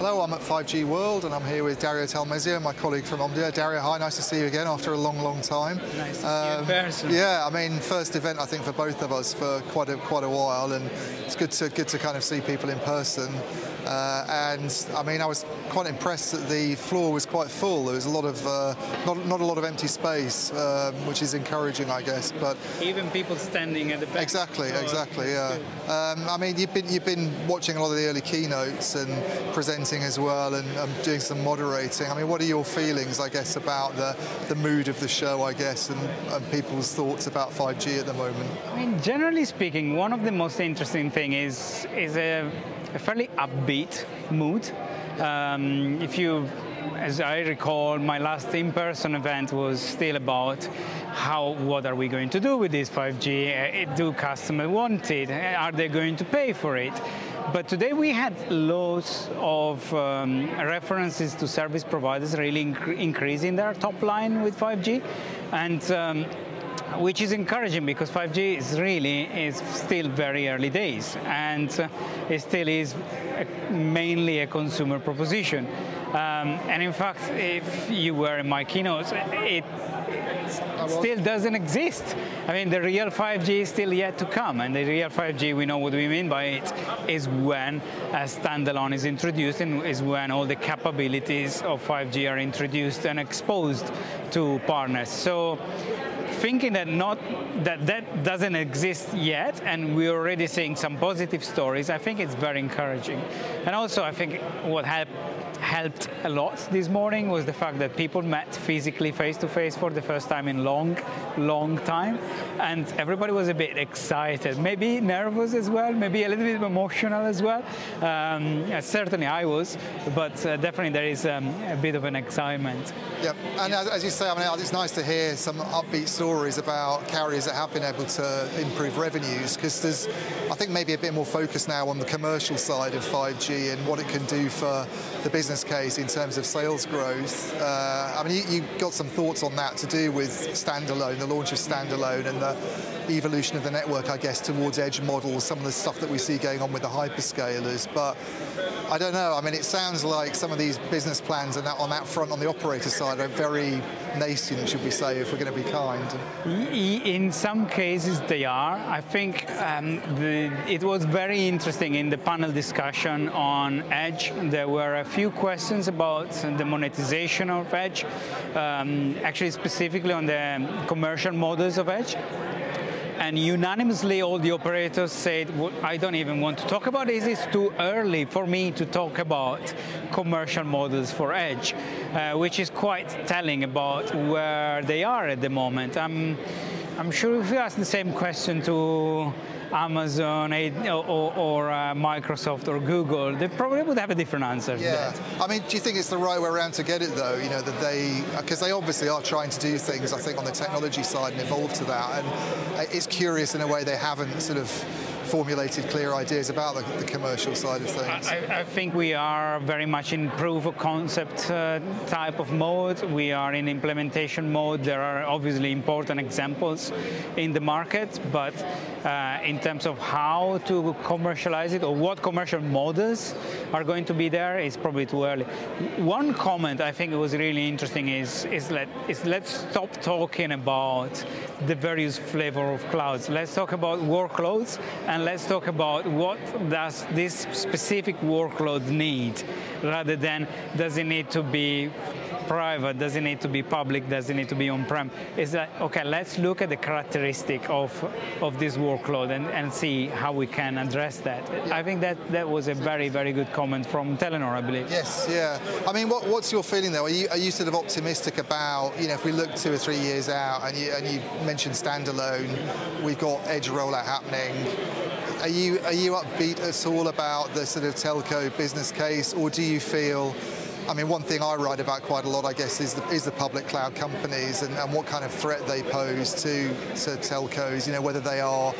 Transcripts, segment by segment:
Hello, I'm at 5G World and I'm here with Dario Talmesio, my colleague from Omdia. Dario, hi, nice to see you again after a long, long time. Nice to um, see you in person. Yeah, I mean, first event I think for both of us for quite a quite a while, and it's good to good to kind of see people in person. Uh, and I mean, I was quite impressed that the floor was quite full. There was a lot of uh, not not a lot of empty space, um, which is encouraging, I guess. But even people standing at the back. Exactly, exactly. Yeah. Um, I mean, you've been you've been watching a lot of the early keynotes and presenting as well, and um, doing some moderating. I mean, what are your feelings, I guess, about the the mood of the show, I guess, and, and people's thoughts about 5G at the moment? I mean, generally speaking, one of the most interesting thing is is a a fairly upbeat mood. Um, if you, as I recall, my last in-person event was still about how, what are we going to do with this 5G? Uh, do customers want it? Are they going to pay for it? But today we had loads of um, references to service providers really inc- increasing their top line with 5G, and um, which is encouraging because 5G is really is still very early days and uh, it still is a, mainly a consumer proposition. Um, and in fact, if you were in my keynote, it still doesn't exist. I mean, the real 5G is still yet to come, and the real 5G, we know what we mean by it, is when a standalone is introduced and is when all the capabilities of 5G are introduced and exposed to partners. So thinking that not that that doesn't exist yet, and we're already seeing some positive stories. I think it's very encouraging, and also I think what helped helped a lot this morning was the fact that people met physically face to face for the first time in long, long time. And everybody was a bit excited, maybe nervous as well, maybe a little bit emotional as well. Um, certainly I was, but uh, definitely there is um, a bit of an excitement. Yep, and as you say, I mean, it's nice to hear some upbeat stories about carriers that have been able to improve revenues because there's, I think, maybe a bit more focus now on the commercial side of 5G and what it can do for the business case in terms of sales growth. Uh, I mean, you, you, got some thoughts on that to do with standalone, the launch of standalone, and the evolution of the network, I guess, towards edge models, some of the stuff that we see going on with the hyperscalers. But I don't know. I mean, it sounds like some of these business plans and that on that front, on the operator side, are very nascent, should we say, if we're going to be kind. In some cases, they are. I think um, the, it was very interesting in the panel discussion on edge. There were a few questions about the monetization of edge, um, actually specifically on the commercial models of edge and unanimously all the operators said, well, I don't even want to talk about this, it's too early for me to talk about commercial models for Edge, uh, which is quite telling about where they are at the moment. I'm, I'm sure if you ask the same question to Amazon or, or uh, Microsoft or Google, they probably would have a different answer. Yeah, I mean, do you think it's the right way around to get it though? You know that they, because they obviously are trying to do things, I think, on the technology side and evolve to that. And it's curious in a way they haven't sort of formulated clear ideas about the, the commercial side of things? I, I, think we are very much in proof of concept uh, type of mode. We are in implementation mode. There are obviously important examples in the market, but uh, in terms of how to commercialize it or what commercial models are going to be there, it's probably too early. One comment I think was really interesting is, is, let, is let's stop talking about the various flavor of clouds. Let's talk about workloads and and let's talk about what does this specific workload need rather than does it need to be private, does it need to be public, does it need to be on-prem? Is that, okay, let's look at the characteristic of, of this workload and, and see how we can address that. Yeah. I think that, that was a very, very good comment from Telenor, I believe. Yes, yeah. I mean, what, what's your feeling though? Are you, are you sort of optimistic about, you know, if we look two or three years out and you, and you mentioned standalone, we've got edge rollout happening, are you are you upbeat at all about the sort of telco business case, or do you feel? I mean, one thing I write about quite a lot, I guess, is the, is the public cloud companies and, and what kind of threat they pose to, to telcos. You know, whether they are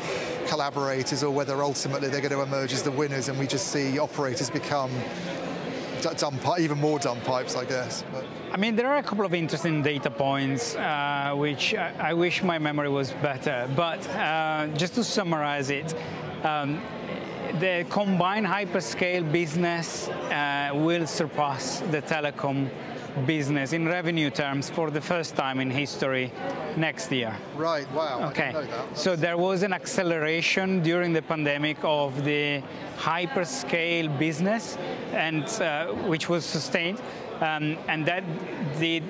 collaborators or whether ultimately they're going to emerge as the winners, and we just see operators become dumb, even more dumb pipes, I guess. But. I mean, there are a couple of interesting data points, uh, which I, I, wish my memory was better. But uh, just to summarize it, Um, the combined hyperscale business uh, will surpass the telecom business in revenue terms for the first time in history next year. Right, wow. Okay. So there was an acceleration during the pandemic of the hyperscale business and uh, which was sustained um, and that did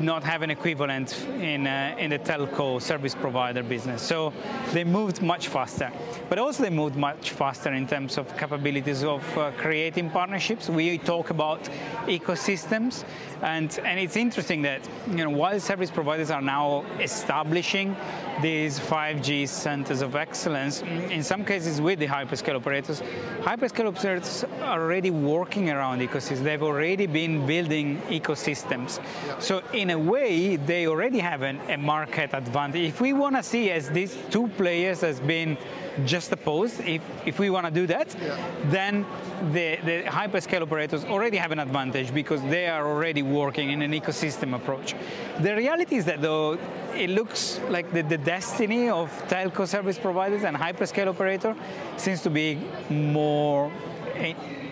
not have an equivalent in, uh, in the telco service provider business. So they moved much faster. But also they moved much faster in terms of capabilities of uh, creating partnerships. We talk about ecosystems, and, and it's interesting that you know, while service providers are now establishing these 5G centers of excellence, in some cases with the hyperscale operators, hyperscale operators are already working around ecosystems. They've already been building ecosystems. So in a way, they already have an, a market advantage. If we want to see as these two players as being just opposed, if, if we want to do that, yeah. then the, the hyperscale operators already have an advantage because they are already working in an ecosystem approach. The reality is that though it looks like the, the destiny of telco service providers and hyperscale operator seems to be more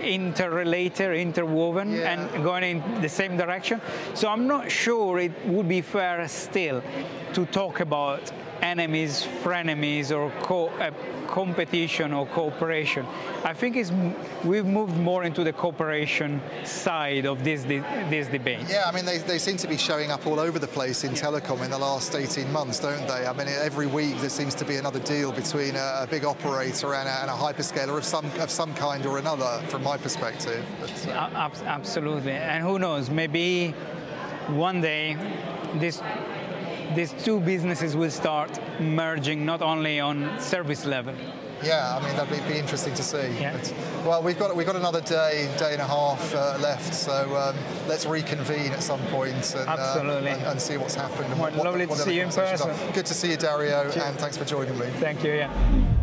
interrelated, interwoven, yeah. and going in the same direction. So I'm not sure it would be fair still to talk about enemies, frenemies, or co uh, competition or cooperation. I think it's, we've moved more into the cooperation side of this this debate. Yeah, I mean they, they seem to be showing up all over the place in yeah. telecom in the last 18 months, don't they? I mean every week there seems to be another deal between a, a big operator and a, and a, hyperscaler of some of some kind or another, from my perspective. But, uh... Absolutely, and who knows? Maybe one day this these two businesses will start merging not only on service level. Yeah, I mean that'd be, interesting to see. Yeah. But, well, we've got we've got another day, day and a half uh, left, so um, let's reconvene at some point and, uh, and, and, see what's happened. Well, what, lovely what, what to see you in person. Are. Good to see you, Dario, Cheers. and thanks for joining me. Thank you. Yeah.